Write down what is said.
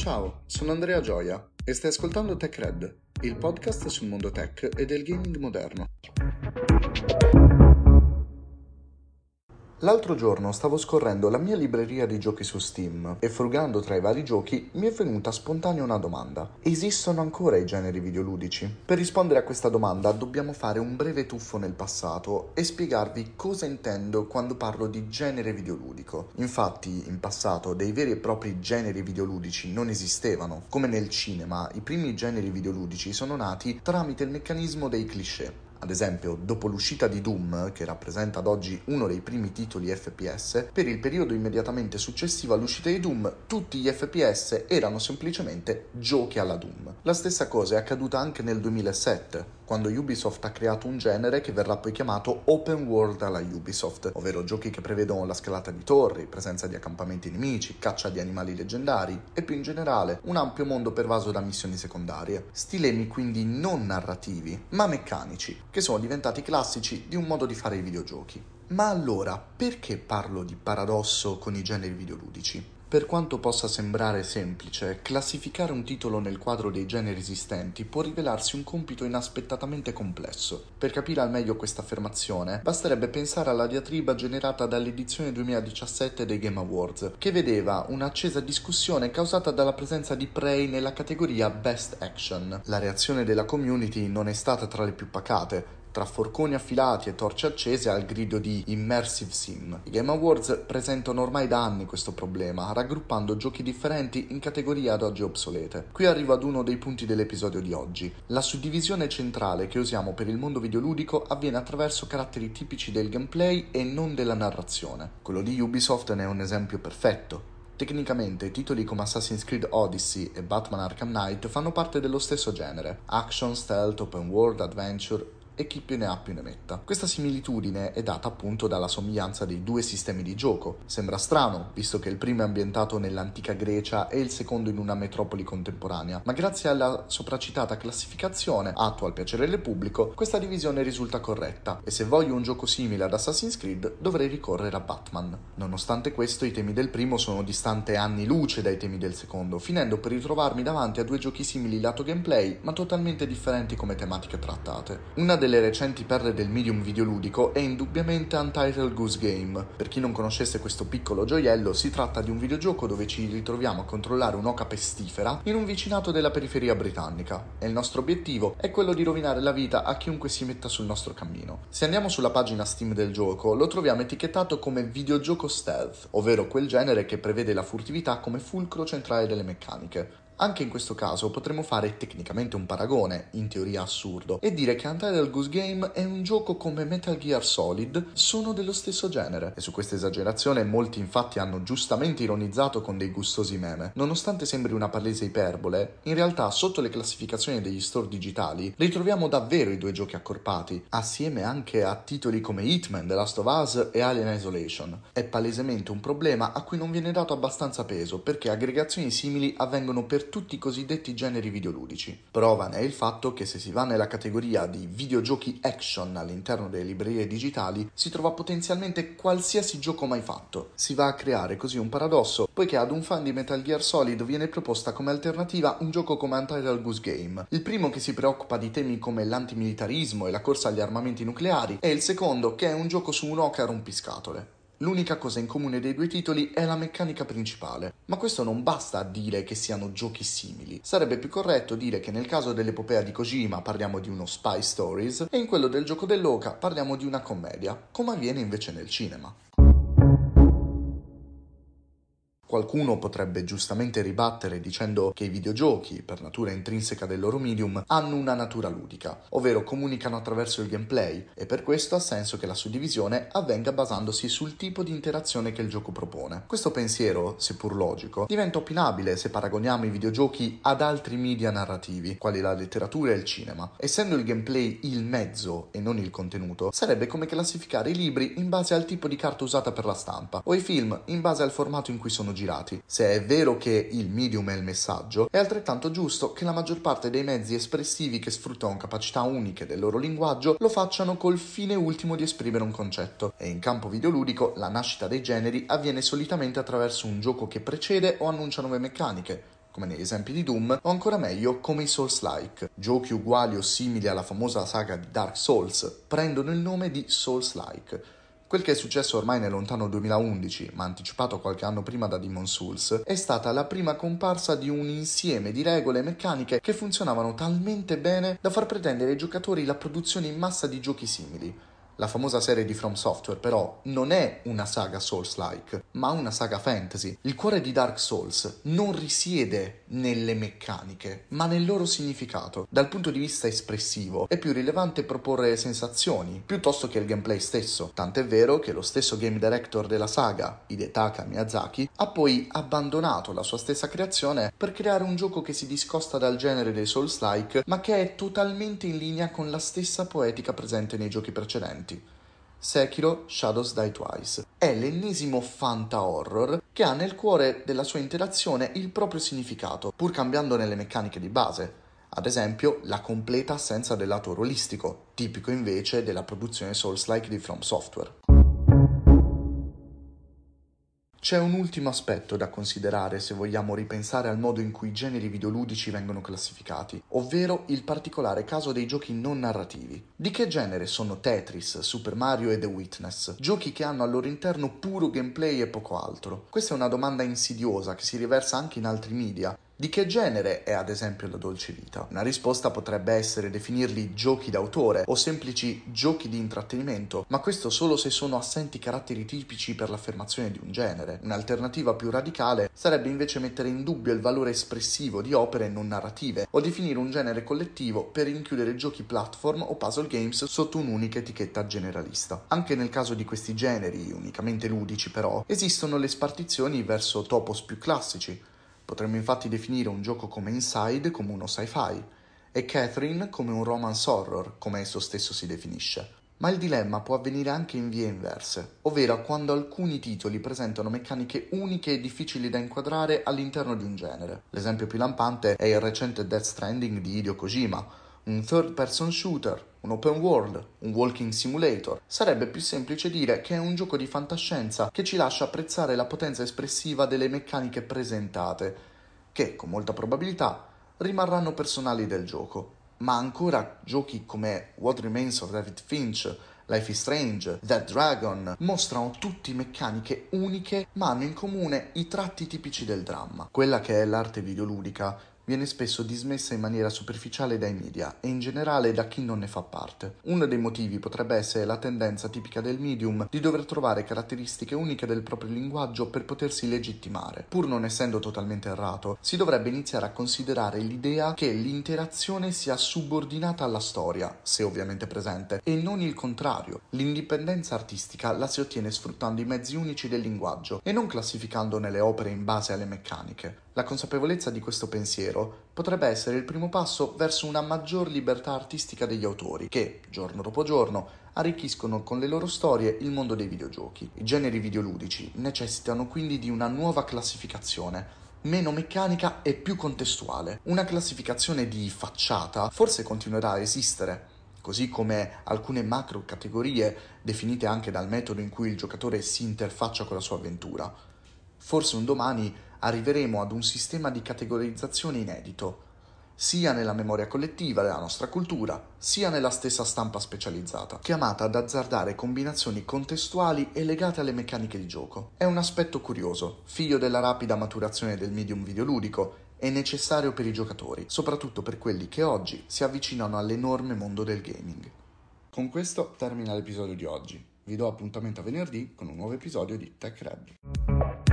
Ciao, sono Andrea Gioia e stai ascoltando TechRed, il podcast sul mondo tech e del gaming moderno. L'altro giorno stavo scorrendo la mia libreria di giochi su Steam e frugando tra i vari giochi mi è venuta spontanea una domanda. Esistono ancora i generi videoludici? Per rispondere a questa domanda dobbiamo fare un breve tuffo nel passato e spiegarvi cosa intendo quando parlo di genere videoludico. Infatti, in passato dei veri e propri generi videoludici non esistevano. Come nel cinema, i primi generi videoludici sono nati tramite il meccanismo dei cliché. Ad esempio, dopo l'uscita di Doom, che rappresenta ad oggi uno dei primi titoli FPS, per il periodo immediatamente successivo all'uscita di Doom, tutti gli FPS erano semplicemente giochi alla Doom. La stessa cosa è accaduta anche nel 2007, quando Ubisoft ha creato un genere che verrà poi chiamato Open World alla Ubisoft, ovvero giochi che prevedono la scalata di torri, presenza di accampamenti nemici, caccia di animali leggendari e più in generale un ampio mondo pervaso da missioni secondarie. Stilemi quindi non narrativi, ma meccanici, che sono diventati classici di un modo di fare i videogiochi. Ma allora, perché parlo di paradosso con i generi videoludici? Per quanto possa sembrare semplice, classificare un titolo nel quadro dei generi esistenti può rivelarsi un compito inaspettatamente complesso. Per capire al meglio questa affermazione, basterebbe pensare alla diatriba generata dall'edizione 2017 dei Game Awards, che vedeva un'accesa discussione causata dalla presenza di Prey nella categoria Best Action. La reazione della community non è stata tra le più pacate, tra forconi affilati e torce accese al grido di Immersive Sim. I Game Awards presentano ormai da anni questo problema, raggruppando giochi differenti in categorie ad oggi obsolete. Qui arrivo ad uno dei punti dell'episodio di oggi. La suddivisione centrale che usiamo per il mondo videoludico avviene attraverso caratteri tipici del gameplay e non della narrazione. Quello di Ubisoft ne è un esempio perfetto. Tecnicamente titoli come Assassin's Creed Odyssey e Batman Arkham Knight fanno parte dello stesso genere, action, stealth, open world, adventure e chi più ne ha più ne metta. Questa similitudine è data appunto dalla somiglianza dei due sistemi di gioco. Sembra strano, visto che il primo è ambientato nell'antica Grecia e il secondo in una metropoli contemporanea, ma grazie alla sopracitata classificazione, atto al piacere del pubblico, questa divisione risulta corretta e se voglio un gioco simile ad Assassin's Creed dovrei ricorrere a Batman. Nonostante questo i temi del primo sono distante anni luce dai temi del secondo, finendo per ritrovarmi davanti a due giochi simili lato gameplay, ma totalmente differenti come tematiche trattate. Una delle delle recenti perle del medium videoludico è indubbiamente Untitled Goose Game. Per chi non conoscesse questo piccolo gioiello, si tratta di un videogioco dove ci ritroviamo a controllare un'oca pestifera in un vicinato della periferia britannica e il nostro obiettivo è quello di rovinare la vita a chiunque si metta sul nostro cammino. Se andiamo sulla pagina Steam del gioco, lo troviamo etichettato come videogioco stealth, ovvero quel genere che prevede la furtività come fulcro centrale delle meccaniche. Anche in questo caso potremmo fare tecnicamente un paragone, in teoria assurdo, e dire che Untitled Goose Game è un gioco come Metal Gear Solid, sono dello stesso genere. E su questa esagerazione molti infatti hanno giustamente ironizzato con dei gustosi meme. Nonostante sembri una palese iperbole, in realtà sotto le classificazioni degli store digitali ritroviamo davvero i due giochi accorpati, assieme anche a titoli come Hitman, The Last of Us e Alien Isolation. È palesemente un problema a cui non viene dato abbastanza peso, perché aggregazioni simili avvengono per tutti i cosiddetti generi videoludici. Prova ne è il fatto che se si va nella categoria di videogiochi action all'interno delle librerie digitali, si trova potenzialmente qualsiasi gioco mai fatto. Si va a creare così un paradosso, poiché ad un fan di Metal Gear Solid viene proposta come alternativa un gioco come Untitled Goose Game, il primo che si preoccupa di temi come l'antimilitarismo e la corsa agli armamenti nucleari, e il secondo che è un gioco su un'oca rompiscatole. L'unica cosa in comune dei due titoli è la meccanica principale, ma questo non basta a dire che siano giochi simili. Sarebbe più corretto dire che nel caso dell'epopea di Kojima parliamo di uno spy stories e in quello del gioco dell'oca parliamo di una commedia, come avviene invece nel cinema. Qualcuno potrebbe giustamente ribattere dicendo che i videogiochi, per natura intrinseca del loro medium, hanno una natura ludica, ovvero comunicano attraverso il gameplay, e per questo ha senso che la suddivisione avvenga basandosi sul tipo di interazione che il gioco propone. Questo pensiero, seppur logico, diventa opinabile se paragoniamo i videogiochi ad altri media narrativi, quali la letteratura e il cinema. Essendo il gameplay il mezzo e non il contenuto, sarebbe come classificare i libri in base al tipo di carta usata per la stampa, o i film in base al formato in cui sono girati. Se è vero che il medium è il messaggio, è altrettanto giusto che la maggior parte dei mezzi espressivi che sfruttano capacità uniche del loro linguaggio lo facciano col fine ultimo di esprimere un concetto. E in campo videoludico la nascita dei generi avviene solitamente attraverso un gioco che precede o annuncia nuove meccaniche, come negli esempi di Doom, o ancora meglio come i Souls-like. Giochi uguali o simili alla famosa saga di Dark Souls prendono il nome di Souls-like. Quel che è successo ormai nel lontano 2011, ma anticipato qualche anno prima da Demon Souls, è stata la prima comparsa di un insieme di regole e meccaniche che funzionavano talmente bene da far pretendere ai giocatori la produzione in massa di giochi simili. La famosa serie di From Software però non è una saga Souls-like, ma una saga fantasy. Il cuore di Dark Souls non risiede nelle meccaniche, ma nel loro significato. Dal punto di vista espressivo è più rilevante proporre sensazioni, piuttosto che il gameplay stesso. Tant'è vero che lo stesso game director della saga, Hidetaka Miyazaki, ha poi abbandonato la sua stessa creazione per creare un gioco che si discosta dal genere dei Souls-like, ma che è totalmente in linea con la stessa poetica presente nei giochi precedenti. Sekiro Shadows Die Twice. È l'ennesimo fanta horror che ha nel cuore della sua interazione il proprio significato, pur cambiando nelle meccaniche di base. Ad esempio, la completa assenza del lato ruolistico, tipico invece della produzione Souls-like di From Software. C'è un ultimo aspetto da considerare se vogliamo ripensare al modo in cui i generi videoludici vengono classificati, ovvero il particolare caso dei giochi non narrativi. Di che genere sono Tetris, Super Mario e The Witness? Giochi che hanno al loro interno puro gameplay e poco altro. Questa è una domanda insidiosa che si riversa anche in altri media, di che genere è ad esempio la dolce vita? Una risposta potrebbe essere definirli giochi d'autore o semplici giochi di intrattenimento, ma questo solo se sono assenti caratteri tipici per l'affermazione di un genere. Un'alternativa più radicale sarebbe invece mettere in dubbio il valore espressivo di opere non narrative o definire un genere collettivo per includere giochi platform o puzzle games sotto un'unica etichetta generalista. Anche nel caso di questi generi, unicamente ludici però, esistono le spartizioni verso topos più classici, Potremmo infatti definire un gioco come Inside come uno sci-fi e Catherine come un romance horror, come esso stesso si definisce. Ma il dilemma può avvenire anche in vie inverse, ovvero quando alcuni titoli presentano meccaniche uniche e difficili da inquadrare all'interno di un genere. L'esempio più lampante è il recente Death Stranding di Hideo Kojima, un third person shooter, un open world, un walking simulator. Sarebbe più semplice dire che è un gioco di fantascienza che ci lascia apprezzare la potenza espressiva delle meccaniche presentate, che con molta probabilità rimarranno personali del gioco. Ma ancora giochi come What Remains of David Finch, Life is Strange, Dead Dragon mostrano tutti meccaniche uniche ma hanno in comune i tratti tipici del dramma. Quella che è l'arte videoludica viene spesso dismessa in maniera superficiale dai media e in generale da chi non ne fa parte. Uno dei motivi potrebbe essere la tendenza tipica del medium di dover trovare caratteristiche uniche del proprio linguaggio per potersi legittimare. Pur non essendo totalmente errato, si dovrebbe iniziare a considerare l'idea che l'interazione sia subordinata alla storia, se ovviamente presente, e non il contrario. L'indipendenza artistica la si ottiene sfruttando i mezzi unici del linguaggio e non classificando nelle opere in base alle meccaniche. La consapevolezza di questo pensiero potrebbe essere il primo passo verso una maggior libertà artistica degli autori che, giorno dopo giorno, arricchiscono con le loro storie il mondo dei videogiochi. I generi videoludici necessitano quindi di una nuova classificazione, meno meccanica e più contestuale. Una classificazione di facciata forse continuerà a esistere, così come alcune macro categorie definite anche dal metodo in cui il giocatore si interfaccia con la sua avventura. Forse un domani arriveremo ad un sistema di categorizzazione inedito, sia nella memoria collettiva della nostra cultura, sia nella stessa stampa specializzata, chiamata ad azzardare combinazioni contestuali e legate alle meccaniche di gioco. È un aspetto curioso, figlio della rapida maturazione del medium videoludico e necessario per i giocatori, soprattutto per quelli che oggi si avvicinano all'enorme mondo del gaming. Con questo termina l'episodio di oggi. Vi do appuntamento a venerdì con un nuovo episodio di Tech Red.